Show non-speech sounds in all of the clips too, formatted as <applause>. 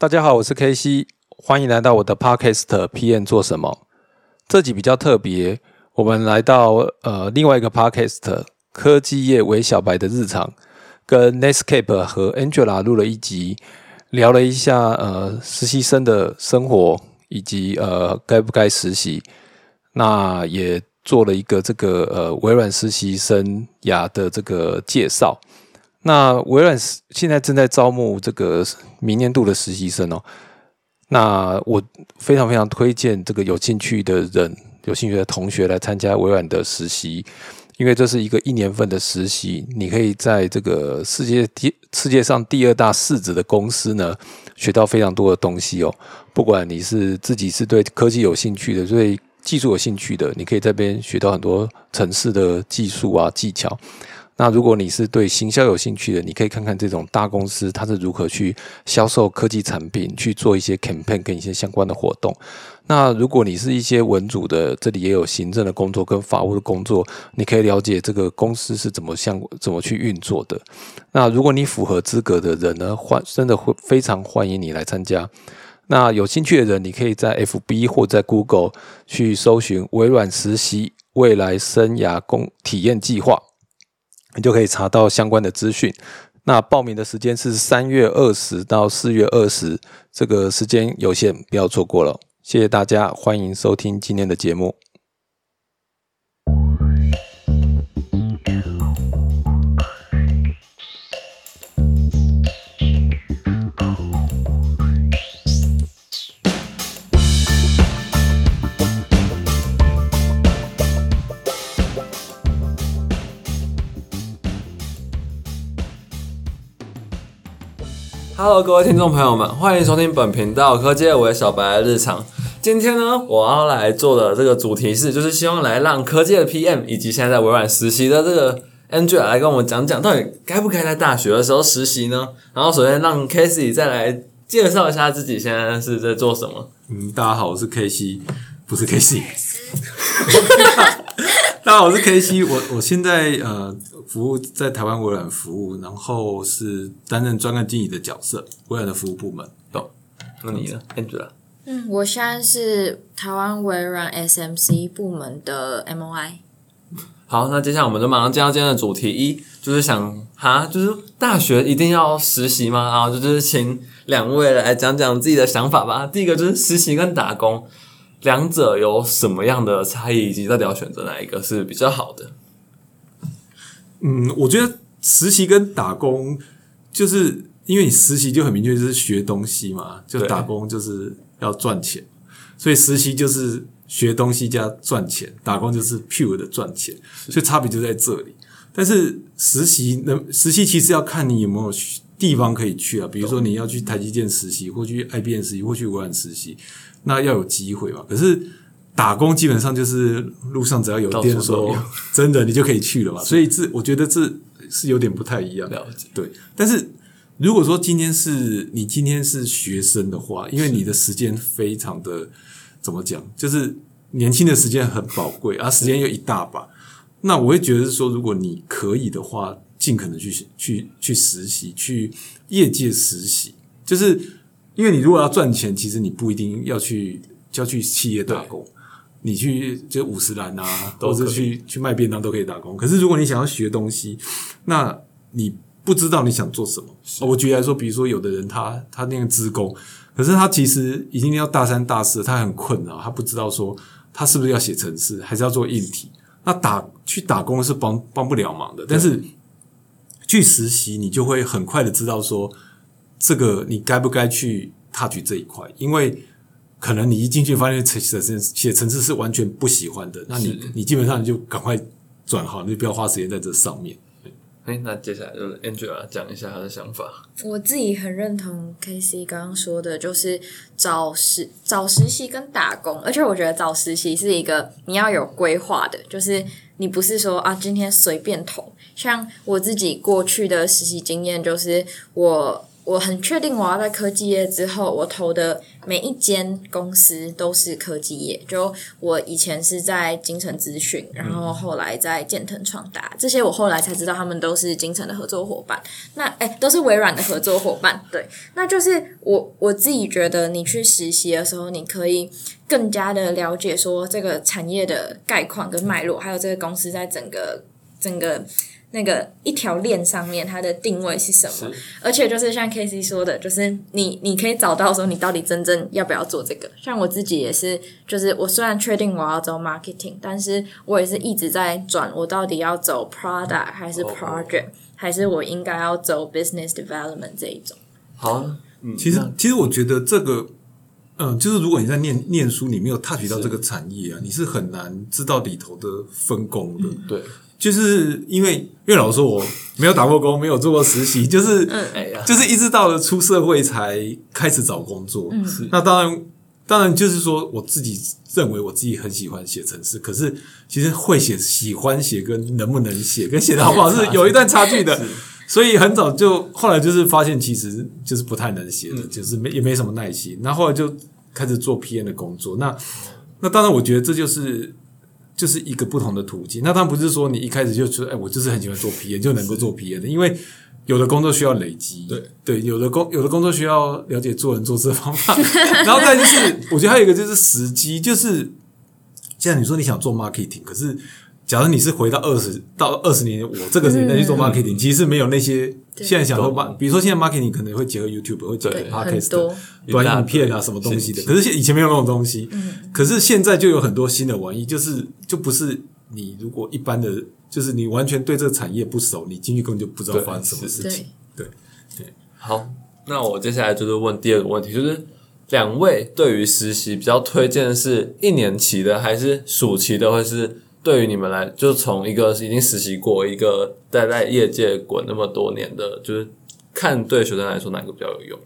大家好，我是 K C，欢迎来到我的 Podcast PM 做什么？这集比较特别，我们来到呃另外一个 Podcast 科技业为小白的日常，跟 Netscape 和 Angela 录了一集，聊了一下呃实习生的生活以及呃该不该实习，那也做了一个这个呃微软实习生涯的这个介绍。那微软现在正在招募这个明年度的实习生哦。那我非常非常推荐这个有兴趣的人、有兴趣的同学来参加微软的实习，因为这是一个一年份的实习，你可以在这个世界第世界上第二大市值的公司呢学到非常多的东西哦。不管你是自己是对科技有兴趣的，对技术有兴趣的，你可以这边学到很多城市的技术啊技巧。那如果你是对行销有兴趣的，你可以看看这种大公司它是如何去销售科技产品，去做一些 campaign 跟一些相关的活动。那如果你是一些文组的，这里也有行政的工作跟法务的工作，你可以了解这个公司是怎么像怎么去运作的。那如果你符合资格的人呢，欢真的会非常欢迎你来参加。那有兴趣的人，你可以在 FB 或在 Google 去搜寻微软实习未来生涯工体验计划。你就可以查到相关的资讯。那报名的时间是三月二十到四月二十，这个时间有限，不要错过了。谢谢大家，欢迎收听今天的节目。Hello，各位听众朋友们，欢迎收听本频道科技为小白的日常。今天呢，我要来做的这个主题是，就是希望来让科技的 PM 以及现在在微软实习的这个 Angela 来跟我们讲讲，到底该不该在大学的时候实习呢？然后首先让 Casey 再来介绍一下自己现在是在做什么。嗯，大家好，我是 Casey，不是 Casey。<laughs> <laughs> 大家好，我是 K C，我我现在呃服务在台湾微软服务，然后是担任专案经理的角色，微软的服务部门。懂？那你呢，Angela？嗯，我现在是台湾微软 S M C 部门的 M O I。好，那接下来我们就马上进到今天的主题一，就是想哈，就是大学一定要实习吗？然后就是请两位来讲讲自己的想法吧。第一个就是实习跟打工。两者有什么样的差异，以及到底要选择哪一个是比较好的？嗯，我觉得实习跟打工，就是因为你实习就很明确就是学东西嘛，就打工就是要赚钱，所以实习就是学东西加赚钱，打工就是 pure 的赚钱，所以差别就在这里。但是实习那实习其实要看你有没有地方可以去啊，比如说你要去台积电实习，或去 IBM 实习，或去微软实习。那要有机会吧？可是打工基本上就是路上只要有店说真的，你就可以去了嘛。所以这我觉得这是有点不太一样。了解对，但是如果说今天是你今天是学生的话，因为你的时间非常的怎么讲，就是年轻的时间很宝贵，而时间又一大把。那我会觉得是说，如果你可以的话，尽可能去去去实习，去业界实习，就是。因为你如果要赚钱，其实你不一定要去要去企业打工，你去就五十兰啊，或者去去卖便当都可以打工。可是如果你想要学东西，那你不知道你想做什么。我举例来说，比如说有的人他他那个职工，可是他其实已经要大三大四，他很困扰，他不知道说他是不是要写程式，还是要做硬体。那打去打工是帮帮不了忙的，但是去实习，你就会很快的知道说。这个你该不该去踏取这一块？因为可能你一进去发现写写写程式是完全不喜欢的，那你你基本上你就赶快转行，你就不要花时间在这上面。那接下来就是 Angela 讲一下她的想法。我自己很认同 KC 刚刚说的，就是找实找实习跟打工，而且我觉得找实习是一个你要有规划的，就是你不是说啊今天随便投。像我自己过去的实习经验，就是我。我很确定我要在科技业之后，我投的每一间公司都是科技业。就我以前是在金城资讯，然后后来在建腾创达，这些我后来才知道他们都是金城的合作伙伴。那哎，都是微软的合作伙伴。对，那就是我我自己觉得，你去实习的时候，你可以更加的了解说这个产业的概况跟脉络，还有这个公司在整个整个。那个一条链上面它的定位是什么？而且就是像 K C 说的，就是你你可以找到说你到底真正要不要做这个。像我自己也是，就是我虽然确定我要走 marketing，但是我也是一直在转，我到底要走 product 还是 project，还是我应该要走 business development 这一种。好，嗯其实其实我觉得这个，嗯，就是如果你在念念书，你没有 touch 到这个产业啊，你是很难知道里头的分工的。对。就是因为，因为老说，我没有打过工，没有做过实习，<laughs> 就是，就是一直到了出社会才开始找工作。那当然，当然就是说，我自己认为我自己很喜欢写程式，可是其实会写、喜欢写跟能不能写、跟写的好不好 <laughs> 是有一段差距的。所以很早就后来就是发现，其实就是不太能写的，就是没也没什么耐心。那后来就开始做 PM 的工作。那那当然，我觉得这就是。就是一个不同的途径。那当然不是说你一开始就说，哎，我就是很喜欢做 P N 就能够做 P N 的，因为有的工作需要累积，对对，有的工有的工作需要了解做人做事方法。<laughs> 然后再就是，我觉得还有一个就是时机，就是现在你说你想做 marketing，可是。假如你是回到二十到二十年，我这个年代去做 marketing，其实没有那些现在想说比如说现在 marketing 可能会结合 YouTube，会结合 podcast 短影片啊什么东西的。可是以前没有那种东西，可是现在就有很多新的玩意，就是就不是你如果一般的，就是你完全对这个产业不熟，你进去根本就不知道发生什么事情。对。对，好，那我接下来就是问第二个问题，就是两位对于实习比较推荐的是一年期的还是暑期的，或是？对于你们来，就是从一个已经实习过，一个待在业界滚那么多年的，就是看对学生来说哪个比较有用？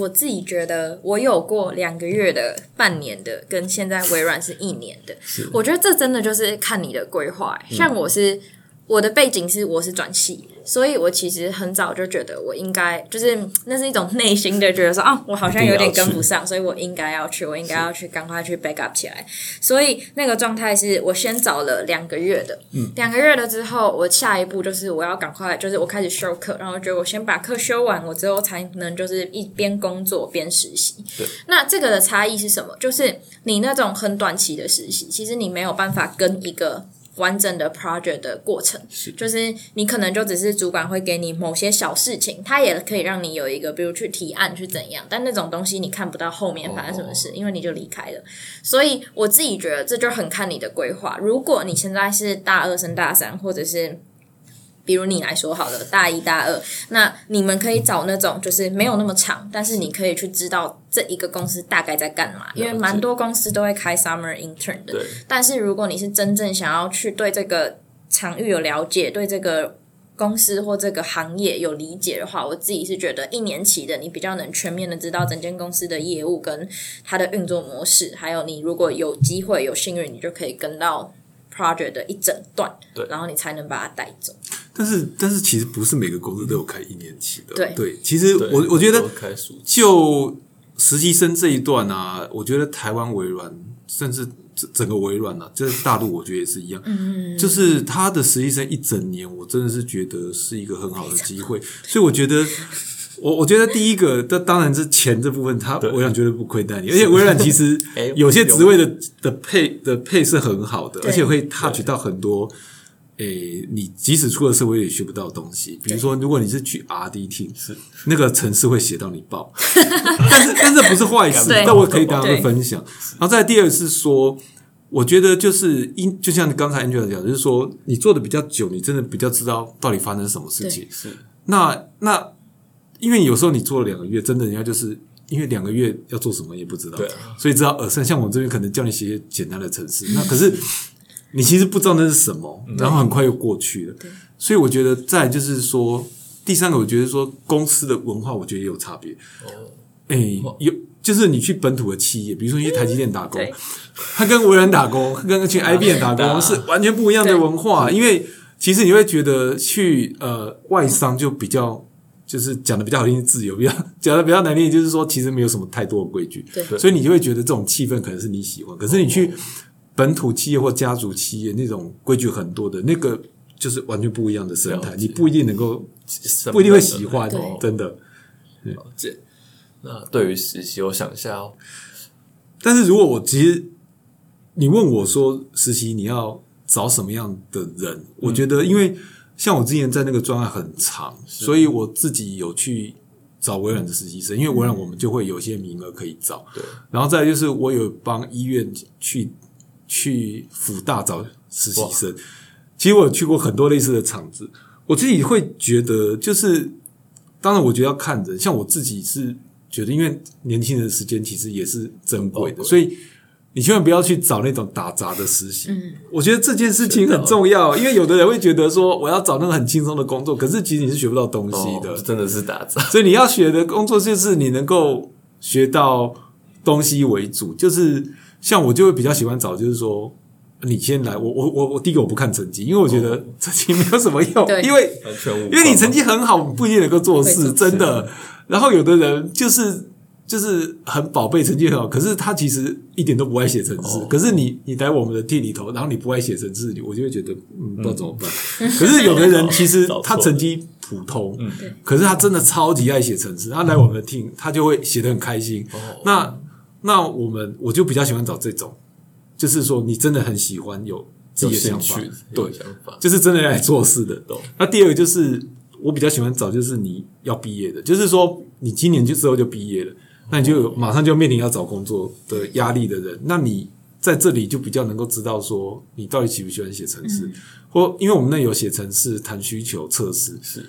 我自己觉得，我有过两个月的、半年的，跟现在微软是一年的。我觉得这真的就是看你的规划。像我是我的背景是我是转系。所以我其实很早就觉得我应该，就是那是一种内心的觉得说啊，我好像有点跟不上，所以我应该要去，我应该要去赶快去 back up 起来。所以那个状态是我先找了两个月的，两个月了之后，我下一步就是我要赶快，就是我开始修课，然后觉得我先把课修完，我之后才能就是一边工作边实习。那这个的差异是什么？就是你那种很短期的实习，其实你没有办法跟一个。完整的 project 的过程，就是你可能就只是主管会给你某些小事情，他也可以让你有一个，比如去提案去怎样，但那种东西你看不到后面发生什么事，因为你就离开了。所以我自己觉得这就很看你的规划。如果你现在是大二升大三，或者是。比如你来说好了，大一、大二，那你们可以找那种就是没有那么长，但是你可以去知道这一个公司大概在干嘛，因为蛮多公司都会开 summer intern 的。但是如果你是真正想要去对这个场域有了解，对这个公司或这个行业有理解的话，我自己是觉得一年期的你比较能全面的知道整间公司的业务跟它的运作模式，还有你如果有机会有幸运，你就可以跟到 project 的一整段，对，然后你才能把它带走。但是，但是其实不是每个公司都有开一年期的。对对，其实我我觉得，就实习生这一段啊，我觉得台湾微软，甚至整整个微软啊，就是大陆，我觉得也是一样。嗯就是他的实习生一整年，我真的是觉得是一个很好的机会。所以我觉得，我我觉得第一个，这当然是钱这部分，他微软绝对不亏待你。而且微软其实 <laughs> 有些职位的的配的配是很好的，而且会 touch 到很多。诶，你即使出了社会也学不到东西。比如说，如果你是去 R D T，是那个城市会写到你爆，<laughs> 但是但是不是坏事，但我可以跟他们分享。然后再第二是说，我觉得就是因就像刚才 Angel 讲，就是说你做的比较久，你真的比较知道到底发生什么事情。是那那因为有时候你做了两个月，真的人家就是因为两个月要做什么也不知道，所以知道耳生。像我这边可能叫你写简单的程式，那可是。你其实不知道那是什么，然后很快又过去了。所以我觉得，再就是说，第三个，我觉得说公司的文化，我觉得也有差别。哦，哎，有就是你去本土的企业，比如说你去台积电打工，他跟微软打工，跟去 IBM 打工是完全不一样的文化。因为其实你会觉得去呃外商就比较。就是讲的比较好听是自由，比较讲的比较难听就是说其实没有什么太多的规矩，对所以你就会觉得这种气氛可能是你喜欢，可是你去本土企业或家族企业那种规矩很多的那个，就是完全不一样的生态，你不一定能够，不一定会喜欢对，真的。了解。那对于实习，我想一下哦，但是如果我其实你问我说实习你要找什么样的人，我觉得因为像我之前在那个专案很长，所以我自己有去找微软的实习生，因为微软我们就会有些名额可以找。对，然后再来就是我有帮医院去去辅大找实习生，其实我有去过很多类似的场子，我自己会觉得就是，当然我觉得要看人，像我自己是觉得，因为年轻人的时间其实也是珍贵的，所以你千万不要去找那种打杂的实习。我觉得这件事情很重要，因为有的人会觉得说我要找那个很轻松的工作，可是其实你是学不到东西的。哦真的是打杂，所以你要学的工作就是你能够学到东西为主，就是像我就会比较喜欢找，就是说你先来，我我我我第一个我不看成绩，因为我觉得成绩没有什么用，对。因为因为你成绩很好，不一定能够做事，真的。然后有的人就是就是很宝贝成绩很好，可是他其实一点都不爱写程式。哦。可是你你来我们的 T 里头，然后你不爱写程式，我就会觉得嗯，不知道怎么办。<laughs> 可是有的人其实他成绩普通，嗯。可是他真的超级爱写程式，他来我们的 team，他就会写得很开心。哦。那那我们我就比较喜欢找这种，就是说你真的很喜欢有自己的想法对，想法，就是真的来做事的懂。那第二个就是我比较喜欢找，就是你要毕业的，就是说你今年就之后就毕业了，那你就马上就面临要找工作的压力的人，那你在这里就比较能够知道说你到底喜不喜欢写程式，或因为我们那有写程式、谈需求、测试，是。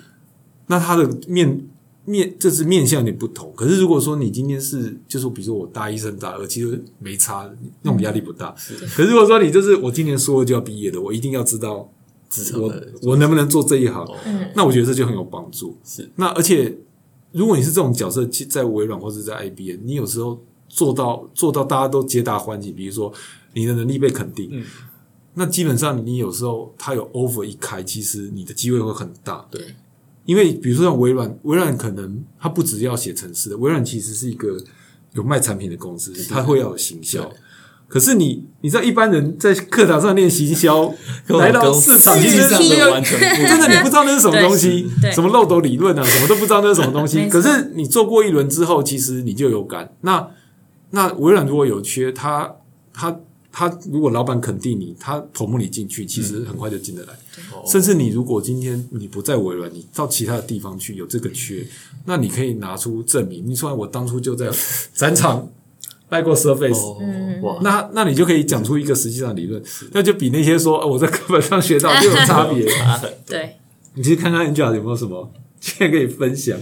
那它的面面这是面向有点不同。可是如果说你今天是，就是比如说我大一升大二，其实没差，那种压力不大。可是如果说你就是我今年硕二就要毕业的，我一定要知道我我能不能做这一行，哦嗯那我觉得这就很有帮助。是那而且如果你是这种角色，其在微软或者在 IBM，你有时候做到做到大家都皆大欢喜，比如说你的能力被肯定，嗯那基本上你有时候他有 offer 一开，其实你的机会会很大。对，因为比如说像微软，微软可能它不只要写程式的，微软其实是一个有卖产品的公司，它会要有行销。可是你你知道一般人在课堂上练行销，来到市场其实是的完全 <laughs> 真的你不知道那是什么东西什么漏斗理论啊，什么都不知道那是什么东西。可是你做过一轮之后，其实你就有感。那那微软如果有缺，他他他如果老板肯定你，他投募你进去，其实很快就进得来。哦甚至你如果今天你不在微软，你到其他的地方去有这个缺，那你可以拿出证明。你说我当初就在展场卖过 Surface，、哦嗯哇，那那你就可以讲出一个实际上理论，那就比那些说、哦我在课本上学到就有差别。<laughs> 对，你其实看看 Angela 有没有什么现在可以分享？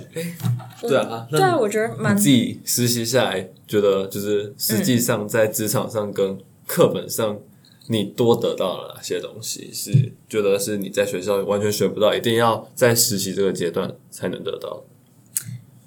对啊，那对啊，我觉得蛮自己实习下来，觉得就是实际上在职场上跟课本上，你多得到了哪些东西？是觉得是你在学校完全学不到，一定要在实习这个阶段才能得到。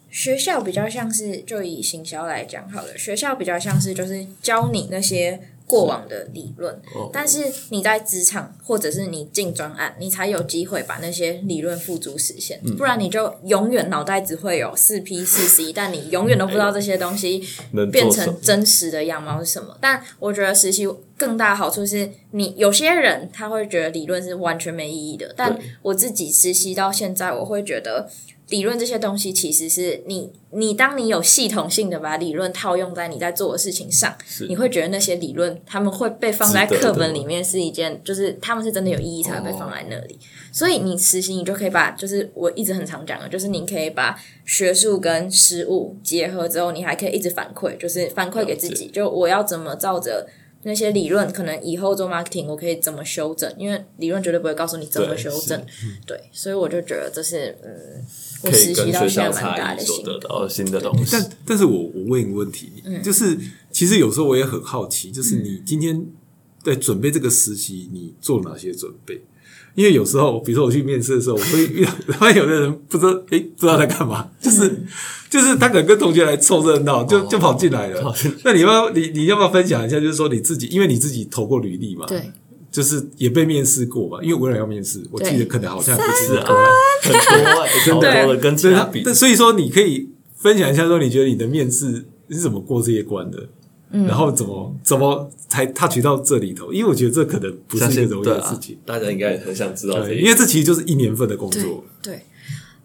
学校比较像是，就以行销来讲好了，学校比较像是就是教你那些过往的理论，哦。但是你在职场或者是你进专案，你才有机会把那些理论付诸实现，不然你就永远脑袋只会有四 P 四 C，<laughs> 但你永远都不知道这些东西变成？真实的样貌是什么。但我觉得实习更大的好处是你有些人他会觉得理论是完全没意义的，但我自己实习到现在，我会觉得理论这些东西其实是你你当你有系统性的把理论套用在你在做的事情上，你会觉得那些理论他们会被放在课本里面是一件，就是他们是真的有意义才会被放在那里。所以你实习你就可以把，就是我一直很常讲的，就是你可以把学术跟实务结合之后，你还可以一直反馈，就是反馈给自己，就我要怎么照着。那些理论可能以后做 marketing 我可以怎么修正，因为理论绝对不会告诉你怎么修正，对，所以我就觉得这是嗯，我可以跟学校差异所得。到新的东西但。但是我我问一个问题，嗯就是其实有时候我也很好奇，就是你今天在准备这个实习，你做哪些准备？因为有时候，比如说我去面试的时候，我会遇到，<laughs> 发现有的人不知道，诶，不知道在干嘛，就是、嗯就是他可能跟同学来凑热闹，就就跑进来了。那你要不要你你要不要分享一下？就是说你自己，因为你自己投过履历嘛，对，就是也被面试过吧，因为微软要面试，我记得可能好像不是是啊，很多跟 <laughs> 很多 <laughs> 的跟其所以他他比，但所以说你可以分享一下，说你觉得你的面试是怎么过这些关的，然后怎么怎么才 touch 到这里头？因为我觉得这可能不是一个容易的事情，，大家应该也很想知道这对，因为这其实就是一年份的工对作。对，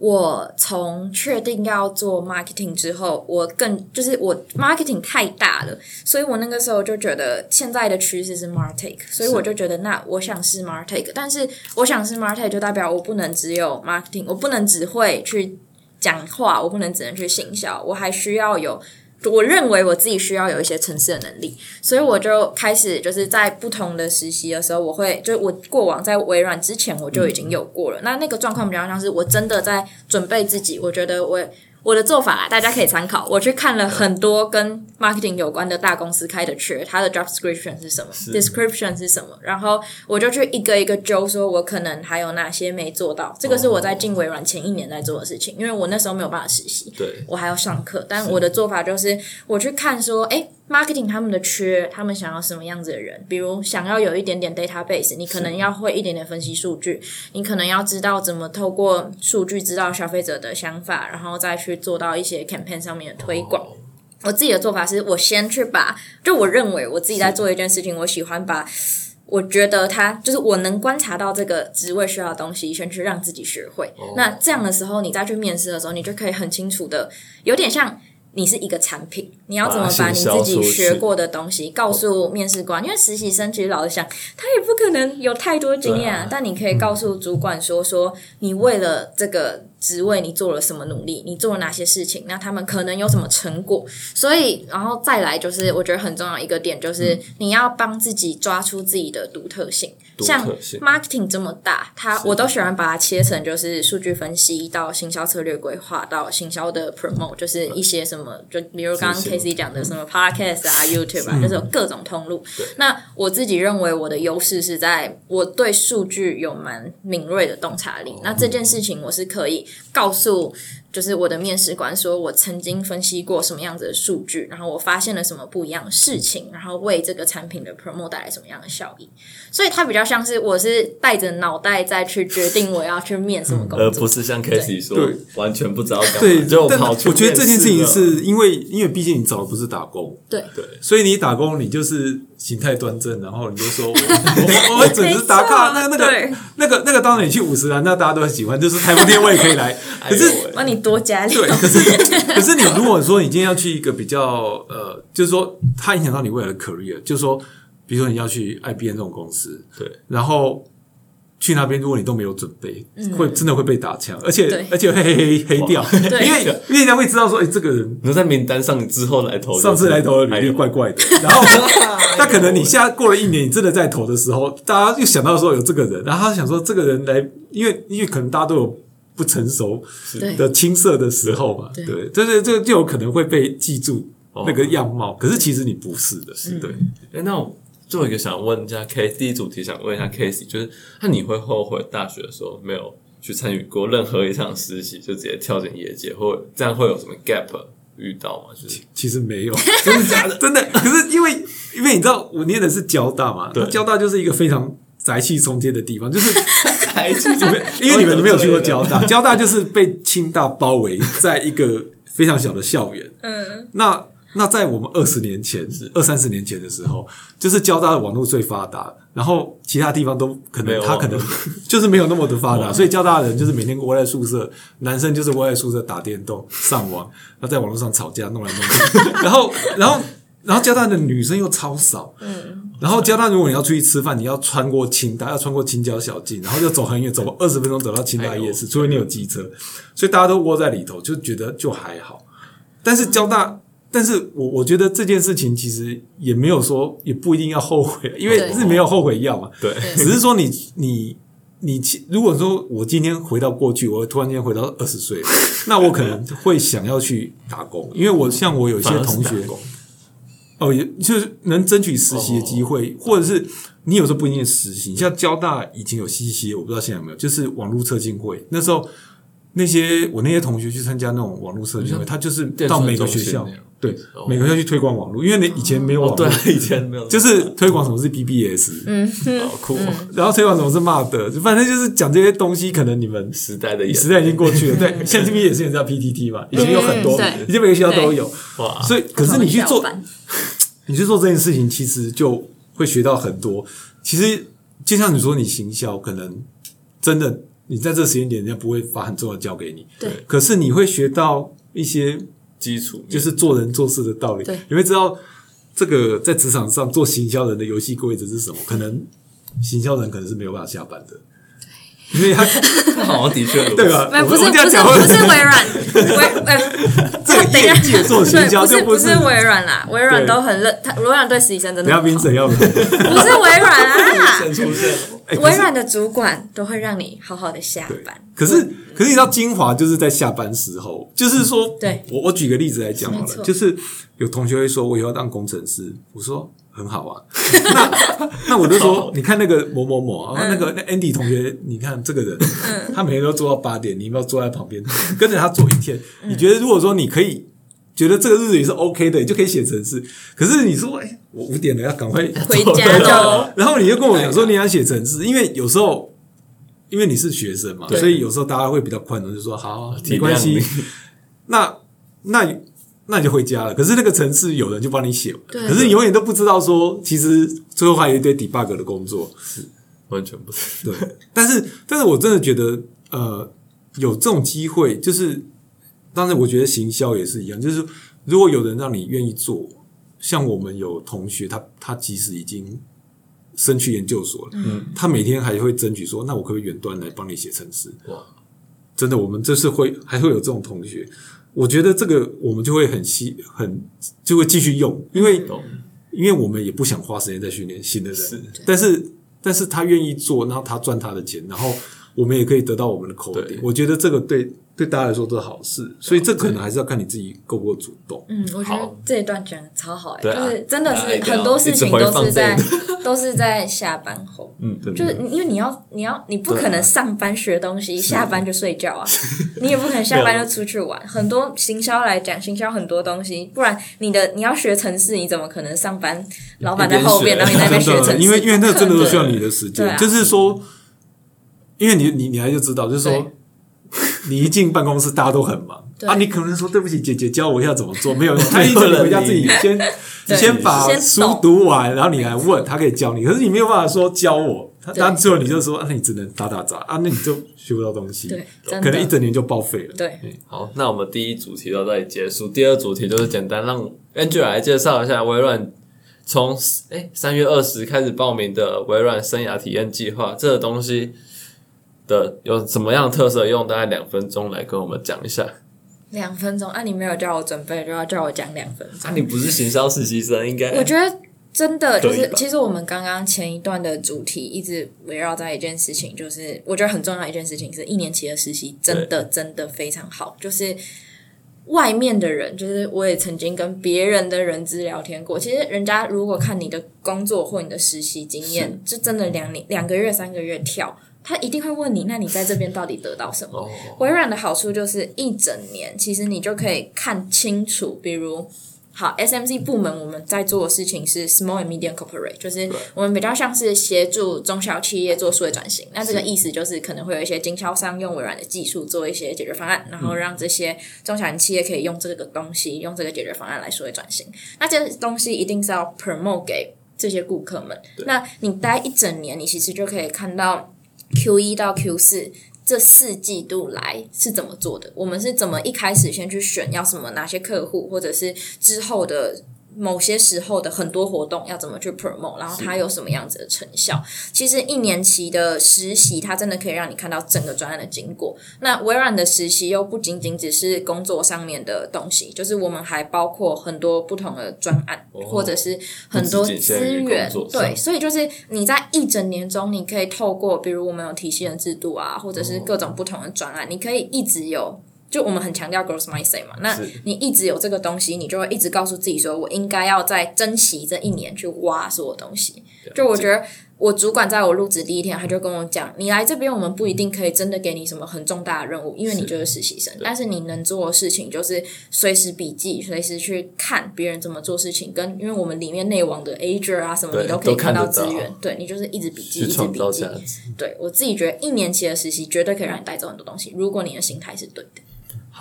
我从确定要做 marketing 之后，我更就是我 marketing 太大了，所以我那个时候就觉得现在的趋势是 martech，所以我就觉得那我想是 martech，但是我想是 martech 就代表我不能只有 marketing，我不能只会去讲话，我不能只能去行销，我还需要有。我认为我自己需要有一些城市的能力，所以我就开始就是在不同的实习的时候，我会就我过往在微软之前我就已经有过了。那那个状况比较像是我真的在准备自己，我觉得我我的做法啊，大家可以参考。我去看了很多跟 marketing 有关的大公司开的缺，它的 job description 是什么，description 是什么，然后我就去一个一个揪，说我可能还有哪些没做到。这个是我在进微软前一年在做的事情，因为我那时候没有办法实习，对我还要上课，但我的做法就是我去看说，哎，marketing 他们的缺，他们想要什么样子的人？比如想要有一点点 database，你可能要会一点点分析数据，你可能要知道怎么透过数据知道消费者的想法，然后再去做到一些 campaign 上面的推广。我自己的做法是我先去把，就我认为我自己在做一件事情，我喜欢把。我觉得他就是我能观察到这个职位需要的东西，先去让自己学会。那这样的时候，你再去面试的时候，你就可以很清楚的，有点像你是一个产品，你要怎么把你自己学过的东西告诉面试官？因为实习生其实老实想，他也不可能有太多经验啊，但你可以告诉主管说说你为了这个职位你做了什么努力，你做了哪些事情，那他们可能有什么成果。所以，然后再来就是我觉得很重要一个点，就是你要帮自己抓出自己的独特性。像特性 marketing 这么大，它我都喜欢把它切成就是数据分析到行销策略规划到行销的 promote，就是一些什么，就比如刚刚是 K C 讲的什么 podcast 啊、YouTube 啊，就是有各种通路。那我自己认为我的优势是在我对数据有蛮敏锐的洞察力。那这件事情我是可以告诉。就是我的面试官说，我曾经分析过什么样子的数据，然后我发现了什么不一样的事情，然后为这个产品的 promote 带来什么样的效益。所以它比较像是我是带着脑袋再去决定我要去面什么工作，而不是像 Casey 说对。完全不知道干嘛，对，但就跑去我觉得这件事情是因为，因为毕竟你找的不是打工，对。对。所以你打工你就是形态端正，然后你就说我 <laughs> 我我会准时打卡，那个那个那个那个，当然你去五十岚，那大家都很喜欢，就是台风天我也可以来。<laughs> 可是哎呦喂。帮你多加料。对，可是可是你如果说你今天要去一个比较呃，就是说它影响到你未来的 career，就是说，比如说你要去 IBM 这种公司，对，然后去那边如果你都没有准备，会真的会被打枪，而且而且会黑黑黑掉，因为因为人家会知道说，哎，这个人你在名单上，你之后来投，上次来投的履历怪怪的，然后 <laughs> 那可能你现在过了一年，你真的在投的时候，大家又想到说有这个人，然后他想说这个人来，因为因为可能大家都有不成熟对的青涩的时候嘛，对对，这这这就有可能会被记住哦那个样貌，可是其实你不是的，是对。哎，那我最后一个想问一下 K，第一主题想问一下 Casey，就是那你会后悔大学的时候没有去参与过任何一场实习，就直接跳进业界，或这样会有什么 gap 遇到吗？就是其实没有，<laughs> 真的假的？真的。可是因为因为你知道我念的是交大嘛，交大就是一个非常宅气冲天的地方，就是才去你们因为你们没有去过交大，交大就是被清大包围在一个非常小的校园。嗯，那那在我们二十年前、二三十年前的时候，就是交大的网络最发达，然后其他地方都可没有。能他可能 <laughs> 就是没有那么的发达，所以交大的人就是每天窝在宿舍，男生就是窝在宿舍打电动、上网，然后在网络上吵架，弄来弄去，然后然后然后交大的女生又超少，嗯，然后交大如果你要出去吃饭，你要穿过清大，要穿过清郊小径，然后就走很远，走二十分钟走到清大夜市，除非你有机车，所以大家都窝在里头，就觉得就还好。但是交大，但是我我觉得这件事情其实也没有说，也不一定要后悔，<laughs> 因为对是没有后悔药嘛。对，只是说你你你，如果说我今天回到过去，我突然间回到二十岁，<laughs> 那我可能会想要去打工，因为我像我有一些同学打工哦，也就是能争取实习的机会，或者是你有时候不一定实习，像交大以前有实习，我不知道现在有没有，就是网络测进会，那时候那些我那些同学去参加那种网络测进会，他就是到每个学校对，每个学校去推广网络，因为你以前没有网络，哦对，以前没有，<laughs> 就是推广什么是 BBS，嗯好酷哦，<laughs> 然后推广什么是 MUD，反正就是讲这些东西，可能你们时代的眼时代已经过去了。对，现在 BBS 也是叫 PTT 嘛，以前有很多以前每个学校都有，哇，所以可是你去做你去做这件事情，其实就会学到很多。其实就像你说，你行销可能真的你在这个时间点，人家不会把很重要的交给你，对。可是你会学到一些基础就是做人做事的道理。对，你会知道这个在职场上做行销人的游戏规则是什么。可能行销人可能是没有办法下班的，因为他好像的确对？吧？不是不是不是微软，<laughs> 微呃，这个等一下。业界做行销对，就不是是不是微软啦，微软都很认，他微软对实习生真不要的很好。评审要不不是微软啊，<laughs> 微软的主管都会让你好好的下班。可是，可是你知道精华就是在下班时候，就是说，对。我我举个例子来讲好了，就是有同学会说我以后要当工程师，我说很好啊，<laughs> 那那我就说，你看那个某某某啊，那个那 Andy 同学，你看这个人，他每天都做到八点，你要不要坐在旁边？<laughs> 跟着他做一天？你觉得如果说你可以。觉得这个日子也是 OK 的，你就可以写程式。可是你说，哎、我五点了，要赶快回家了然后你就跟我讲说你想写程式，因为有时候因为你是学生嘛，所以有时候大家会比较宽容，就说好，没关系。那那那你就回家了。可是那个城市有人就帮你写，对可是你永远都不知道说，其实最后还有一堆 debug 的工作。是完全不是，对，但是但是我真的觉得，呃，有这种机会，就是当然，我觉得行销也是一样，就是如果有人让你愿意做，像我们有同学，他他即使已经升去研究所了，嗯，他每天还会争取说，那我可不可以远端来帮你写程式？哇，真的，我们这是会还会有这种同学，我觉得这个我们就会很吸很就会继续用，因为，因为我们也不想花时间在训练新的人，是。但是但是他愿意做，然后他赚他的钱，然后我们也可以得到我们的口对。点，我觉得这个对对大家来说都是好事，所以这可能还是要看你自己够不够主动。嗯，我觉得好。这一段讲的超好哎、就是真的是很多事情都是在 <laughs> 都是在下班后，<laughs> 嗯，对就是因为你要你要你不可能上班学东西，下班就睡觉啊，<laughs> 你也不可能下班就出去玩。很多行销来讲，行销很多东西，不然你的你要学城市，你怎么可能上班？老板在后边，一边学。然后你在那边学城市，因为因为那个真的都需要你的时间，啊。就是说，因为你你你还就知道，就是说对。你一进办公室，大家都很忙。对。啊！你可能说对不起，姐姐教我一下怎么做，没有用，<laughs> 他一直你回家自己先对先把先书读完，然后你来问他可以教你，可是你没有办法说教我，他对他最后你就说啊，那你只能打打杂啊，那你就学不到东西，对，可能一整年就报废了。对。好，那我们第一主题到这里结束，第二主题就是简单让 Angela 来介绍一下微软从哎三月二十开始报名的微软生涯体验计划，这个东西的有什么样的特色？用大概两分钟来跟我们讲一下。两分钟啊！你没有叫我准备，就要叫我讲两分钟。啊，你不是行销实习生，应该我觉得真的就是，其实我们刚刚前一段的主题一直围绕在一件事情，就是我觉得很重要一件事情是，一年期的实习真的真的非常好，就是。外面的人，就是我也曾经跟别人的人资聊天过。其实人家如果看你的工作或你的实习经验，就真的两年、两个月、三个月跳，他一定会问你：那你在这边到底得到什么？哦，微软的好处就是一整年，其实你就可以看清楚，比如。好，SMC 部门我们在做的事情是 small and medium corporate，就是我们比较像是协助中小企业做数位转型。那这个意思就是可能会有一些经销商用微软的技术做一些解决方案，然后让这些中小型企业可以用这个东西，用这个解决方案来数位转型。那这些东西一定是要 promote 给这些顾客们。那你待一整年，你其实就可以看到 Q 一到 Q 四。这四季度来是怎么做的？我们是怎么一开始先去选要什么哪些客户，或者是之后的某些时候的很多活动要怎么去 promote，然后它有什么样子的成效？其实一年期的实习，它真的可以让你看到整个专案的经过。那微软的实习又不仅仅只是工作上面的东西，就是我们还包括很多不同的专案，哦或者是很多资源对，所以就是你在一整年中，你可以透过比如我们有体系的制度啊，或者是各种不同的专案，你可以一直有。就我们很强调 growth mindset 嘛，那你一直有这个东西，你就会一直告诉自己说，我应该要在珍惜这一年去挖所有东西。就我觉得。我主管在我入职第一天，他就跟我讲：“你来这边，我们不一定可以真的给你什么很重大的任务，因为你就是实习生。但是你能做的事情就是随时笔记，随时去看别人怎么做事情。跟因为我们里面内网的 Azure 啊什么，你都可以看到资源。对你就是一直笔记，一直笔记。对我自己觉得，一年期的实习绝对可以让你带走很多东西。如果你的心态是对的。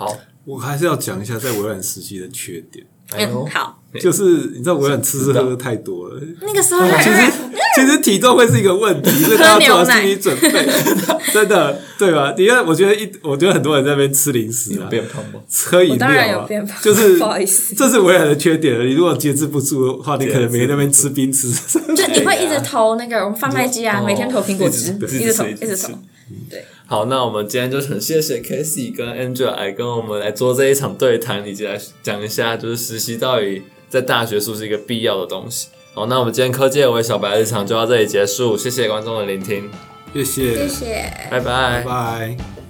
好，我还是要讲一下在微软实习的缺点。嗯，好。就是你知道微软吃吃喝喝太多了，那个时候其实其实体重会是一个问题，<laughs> 所以大家做好心理准备，<laughs> 真的对吧？因为我觉得一，我觉得很多人在那边吃零食啊，变胖吗？喝饮料啊，就是不好意思，这是微软的缺点了。你如果节制不住的话，你可能每天那边吃冰吃，就你会一直 <laughs> 投那个我们贩卖机啊，每天投苹果汁，一直投一直投，对。好，那我们今天就很谢谢 k a s e y 跟 Angel 来跟我们来做这一场对谈，以及来讲一下就是实习到底。在大学是不是一个必要的东西？好，那我们今天科技为小白日常就到这里结束，谢谢观众的聆听，谢谢，谢谢，拜拜，拜。